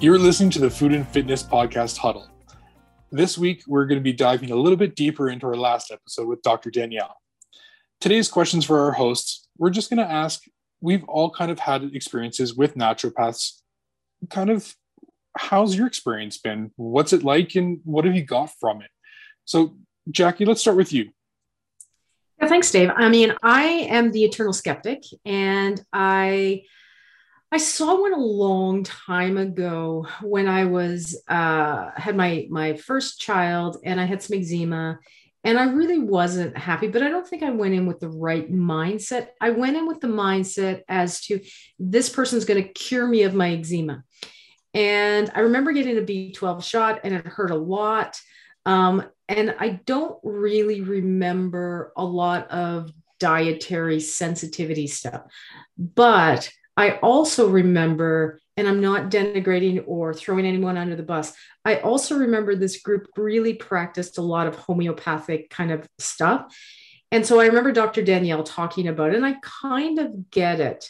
You're listening to the Food and Fitness Podcast Huddle. This week, we're going to be diving a little bit deeper into our last episode with Dr. Danielle. Today's questions for our hosts, we're just going to ask we've all kind of had experiences with naturopaths. Kind of, how's your experience been? What's it like, and what have you got from it? So, Jackie, let's start with you. Yeah, thanks, Dave. I mean, I am the eternal skeptic, and I I saw one a long time ago when I was uh, had my my first child, and I had some eczema, and I really wasn't happy. But I don't think I went in with the right mindset. I went in with the mindset as to this person's going to cure me of my eczema, and I remember getting a B12 shot, and it hurt a lot. Um, and I don't really remember a lot of dietary sensitivity stuff. But I also remember, and I'm not denigrating or throwing anyone under the bus, I also remember this group really practiced a lot of homeopathic kind of stuff. And so I remember Dr. Danielle talking about it, and I kind of get it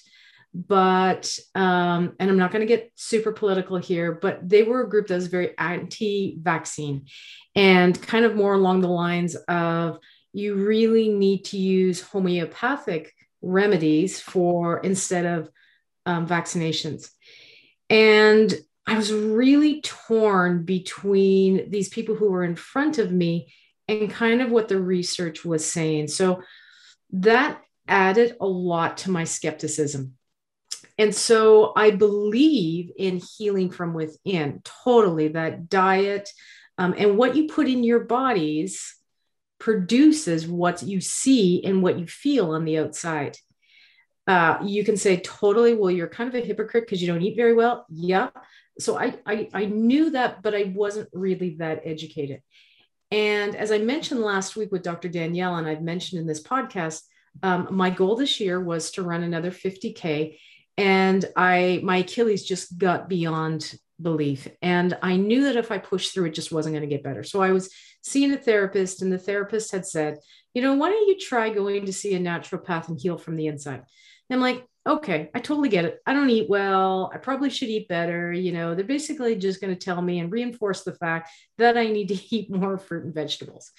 but um, and I'm not going to get super political here, but they were a group that was very anti-vaccine and kind of more along the lines of you really need to use homeopathic remedies for instead of um, vaccinations. And I was really torn between these people who were in front of me and kind of what the research was saying. So that added a lot to my skepticism. And so I believe in healing from within, totally, that diet um, and what you put in your bodies produces what you see and what you feel on the outside. Uh, you can say totally, well, you're kind of a hypocrite because you don't eat very well. Yeah. So I, I, I knew that, but I wasn't really that educated. And as I mentioned last week with Dr. Danielle, and I've mentioned in this podcast, um, my goal this year was to run another 50K and i my achilles just got beyond belief and i knew that if i pushed through it just wasn't going to get better so i was seeing a therapist and the therapist had said you know why don't you try going to see a naturopath and heal from the inside i'm like okay i totally get it i don't eat well i probably should eat better you know they're basically just going to tell me and reinforce the fact that i need to eat more fruit and vegetables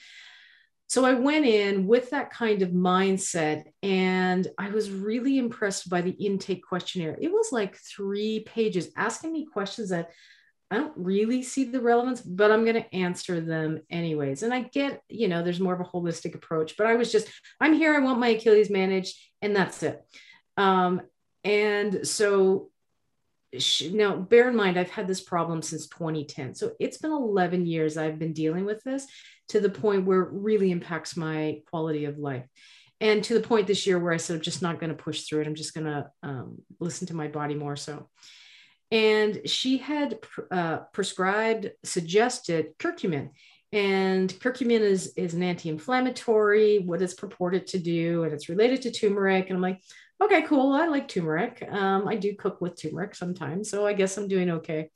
so I went in with that kind of mindset and I was really impressed by the intake questionnaire. It was like three pages asking me questions that I don't really see the relevance, but I'm going to answer them anyways. And I get, you know, there's more of a holistic approach, but I was just, I'm here, I want my Achilles managed, and that's it. Um, and so now bear in mind i've had this problem since 2010 so it's been 11 years i've been dealing with this to the point where it really impacts my quality of life. And to the point this year where i said i'm just not going to push through it. I'm just going to um, listen to my body more so. And she had uh, prescribed suggested curcumin and curcumin is, is an anti-inflammatory what it's purported to do and it's related to turmeric and i'm like okay, cool. I like turmeric. Um, I do cook with turmeric sometimes, so I guess I'm doing okay.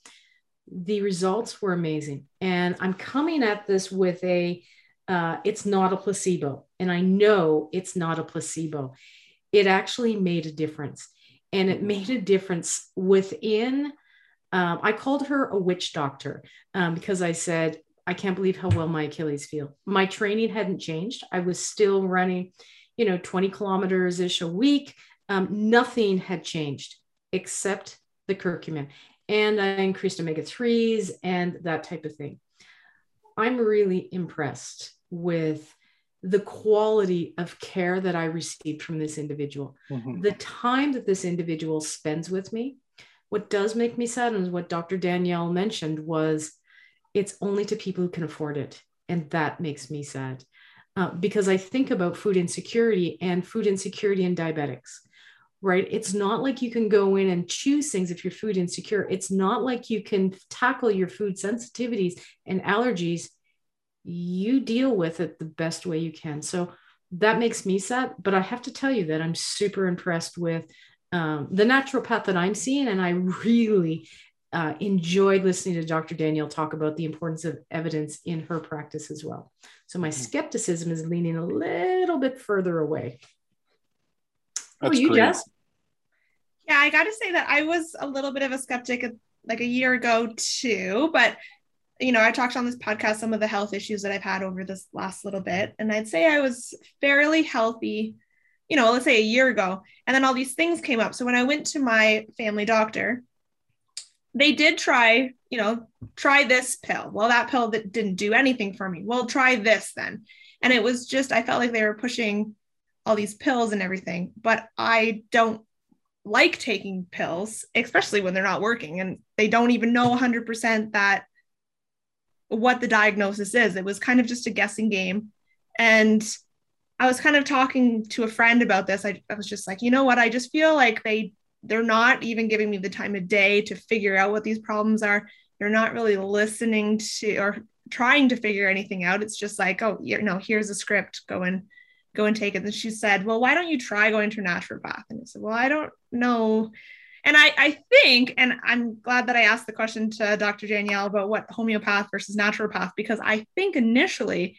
The results were amazing, and I'm coming at this with a. Uh, it's not a placebo, and I know it's not a placebo. It actually made a difference, and it made a difference within. Um, I called her a witch doctor um, because I said I can't believe how well my Achilles feel. My training hadn't changed. I was still running, you know, 20 kilometers ish a week um, nothing had changed except the curcumin. And I increased omega 3s and that type of thing. I'm really impressed with the quality of care that I received from this individual. Mm-hmm. The time that this individual spends with me, what does make me sad, and what Dr. Danielle mentioned, was it's only to people who can afford it. And that makes me sad. Uh, because I think about food insecurity and food insecurity in diabetics right? It's not like you can go in and choose things if you're food insecure. It's not like you can tackle your food sensitivities and allergies. You deal with it the best way you can. So that makes me sad. But I have to tell you that I'm super impressed with um, the naturopath that I'm seeing. And I really uh, enjoyed listening to Dr. Danielle talk about the importance of evidence in her practice as well. So my mm-hmm. skepticism is leaning a little bit further away. That's oh, you, great. Jess? Yeah, I got to say that I was a little bit of a skeptic like a year ago too, but you know, I talked on this podcast some of the health issues that I've had over this last little bit, and I'd say I was fairly healthy, you know, let's say a year ago, and then all these things came up. So when I went to my family doctor, they did try, you know, try this pill. Well, that pill that didn't do anything for me. Well, try this then. And it was just I felt like they were pushing all these pills and everything, but I don't like taking pills, especially when they're not working and they don't even know 100% that what the diagnosis is. It was kind of just a guessing game. And I was kind of talking to a friend about this. I, I was just like, you know what? I just feel like they they're not even giving me the time of day to figure out what these problems are. They're not really listening to or trying to figure anything out. It's just like, oh, you know, here's a script, go and go and take it. And she said, well, why don't you try going to naturopath? And I said, well, I don't know. And I, I think, and I'm glad that I asked the question to Dr. Danielle about what homeopath versus naturopath, because I think initially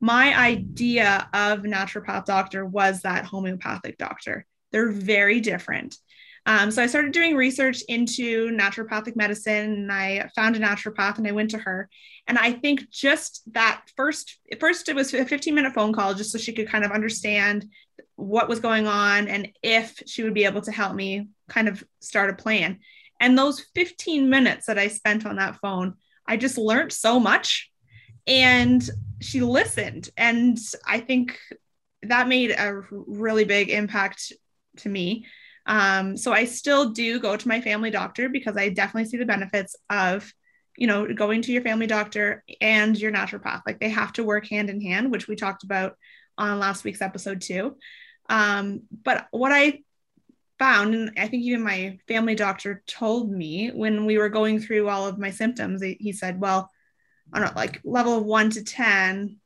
my idea of naturopath doctor was that homeopathic doctor. They're very different. Um, so I started doing research into naturopathic medicine and I found a naturopath and I went to her. And I think just that first, first it was a 15 minute phone call just so she could kind of understand what was going on and if she would be able to help me kind of start a plan. And those 15 minutes that I spent on that phone, I just learned so much. And she listened. And I think that made a really big impact to me. Um, so I still do go to my family doctor because I definitely see the benefits of, you know, going to your family doctor and your naturopath. Like they have to work hand in hand, which we talked about on last week's episode too. Um, but what I found, and I think even my family doctor told me when we were going through all of my symptoms, he said, well, on a like level one to 10,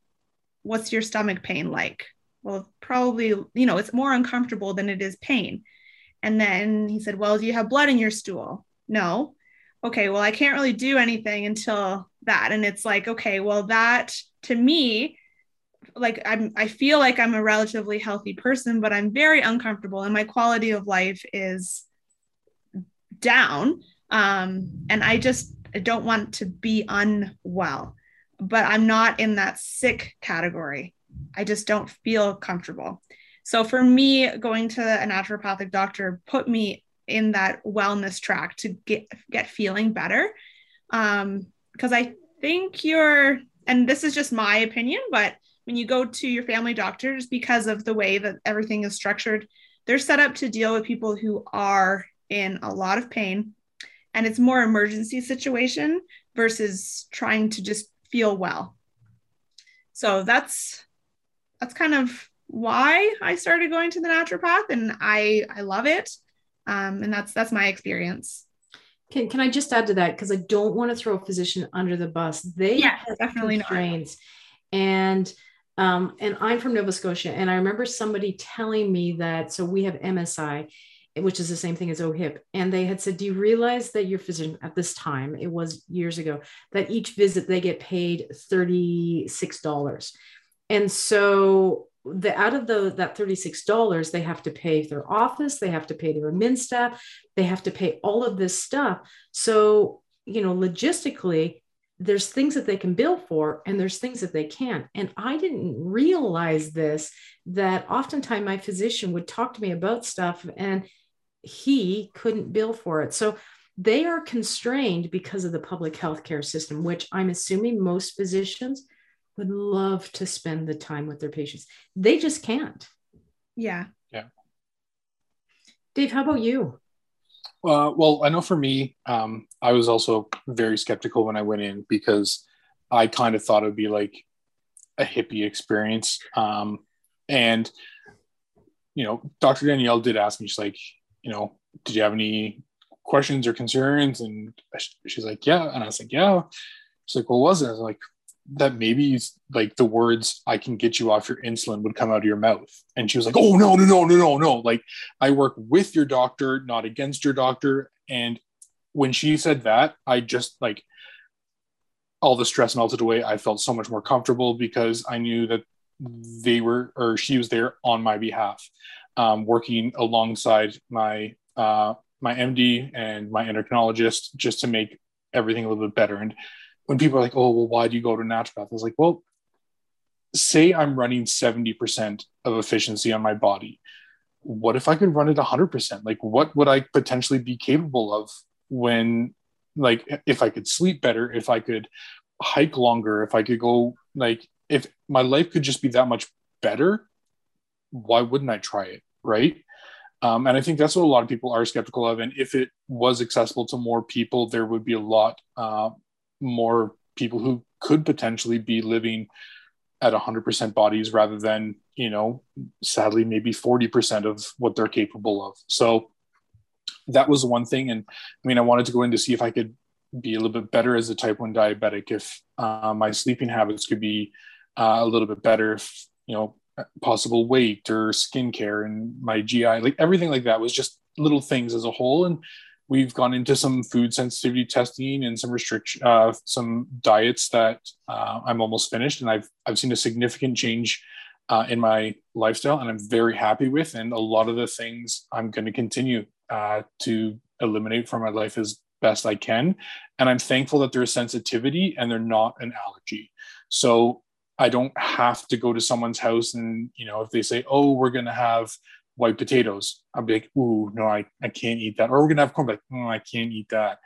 what's your stomach pain like? Well, probably, you know, it's more uncomfortable than it is pain. And then he said, Well, do you have blood in your stool? No. Okay, well, I can't really do anything until that. And it's like, okay, well, that to me, like I'm I feel like I'm a relatively healthy person, but I'm very uncomfortable and my quality of life is down. Um, and I just don't want to be unwell, but I'm not in that sick category. I just don't feel comfortable. So for me, going to a naturopathic doctor put me in that wellness track to get get feeling better. Um, because I think you're, and this is just my opinion, but when you go to your family doctors, because of the way that everything is structured, they're set up to deal with people who are in a lot of pain, and it's more emergency situation versus trying to just feel well. So that's that's kind of why I started going to the naturopath, and I I love it. Um, and that's that's my experience. Can can I just add to that because I don't want to throw a physician under the bus. They yeah, definitely trains, and um, and I'm from Nova Scotia, and I remember somebody telling me that. So we have MSI, which is the same thing as OHIP, and they had said, "Do you realize that your physician at this time? It was years ago that each visit they get paid thirty six dollars." And so the out of the that $36 they have to pay their office they have to pay their admin staff they have to pay all of this stuff. So you know logistically there's things that they can bill for and there's things that they can't. And i didn't realize this that oftentimes my physician would talk to me about stuff and he couldn't bill for it. So they are constrained because of the public health care system which i'm assuming most physicians would love to spend the time with their patients. They just can't. Yeah. Yeah. Dave, how about you? Uh, well, I know for me, um, I was also very skeptical when I went in because I kind of thought it would be like a hippie experience. Um, and, you know, Dr. Danielle did ask me, she's like, you know, did you have any questions or concerns? And she's like, yeah. And I was like, yeah. She's like, well, what was it? I was like, that maybe like the words I can get you off your insulin would come out of your mouth. And she was like, Oh, no, no, no, no, no, no. Like, I work with your doctor, not against your doctor. And when she said that, I just like all the stress melted away. I felt so much more comfortable because I knew that they were, or she was there on my behalf, um, working alongside my uh, my MD and my endocrinologist just to make everything a little bit better. And when people are like, "Oh, well, why do you go to naturopath?" I was like, "Well, say I'm running 70% of efficiency on my body. What if I could run it 100%? Like, what would I potentially be capable of when, like, if I could sleep better, if I could hike longer, if I could go, like, if my life could just be that much better, why wouldn't I try it? Right. Um, and I think that's what a lot of people are skeptical of. And if it was accessible to more people, there would be a lot uh, more people who could potentially be living at 100% bodies rather than you know sadly maybe 40% of what they're capable of. So that was one thing. And i mean i wanted to go in to see if i could be a little bit better as a type 1 diabetic if uh, my sleeping habits could be uh, a little bit better if you know possible weight or skincare and my gi like everything like that was just little things as a whole. And we've gone into some food sensitivity testing and some restriction, uh, some diets that uh, I'm almost finished, and I've I've seen a significant change uh, in my lifestyle, and I'm very happy with. And a lot of the things I'm going to continue uh, to eliminate from my life as best I can, and I'm thankful that there's sensitivity and they're not an allergy. So I don't have to go to someone's house and you know if they say, oh, we're going to have white potatoes. I'll be like, ooh, no, I, I can't eat that. Or we're gonna have corn, like, oh, I can't eat that.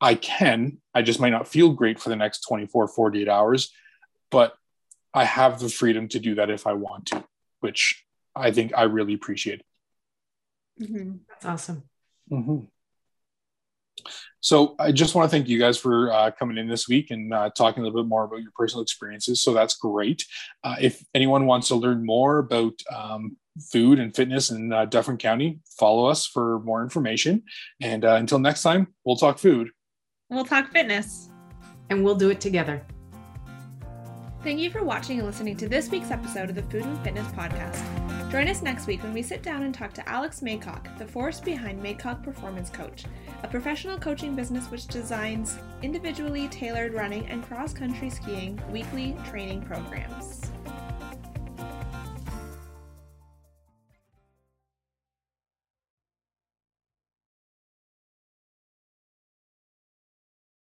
I can, I just might not feel great for the next 24, 48 hours, but I have the freedom to do that if I want to, which I think I really appreciate. Mm-hmm. That's awesome. Mm-hmm. So I just want to thank you guys for uh, coming in this week and uh, talking a little bit more about your personal experiences. So that's great. Uh, if anyone wants to learn more about um, food and fitness in uh, Dufferin County, follow us for more information. And uh, until next time, we'll talk food. We'll talk fitness. And we'll do it together. Thank you for watching and listening to this week's episode of the Food and Fitness Podcast. Join us next week when we sit down and talk to Alex Maycock, the force behind Maycock Performance Coach, a professional coaching business which designs individually tailored running and cross country skiing weekly training programs.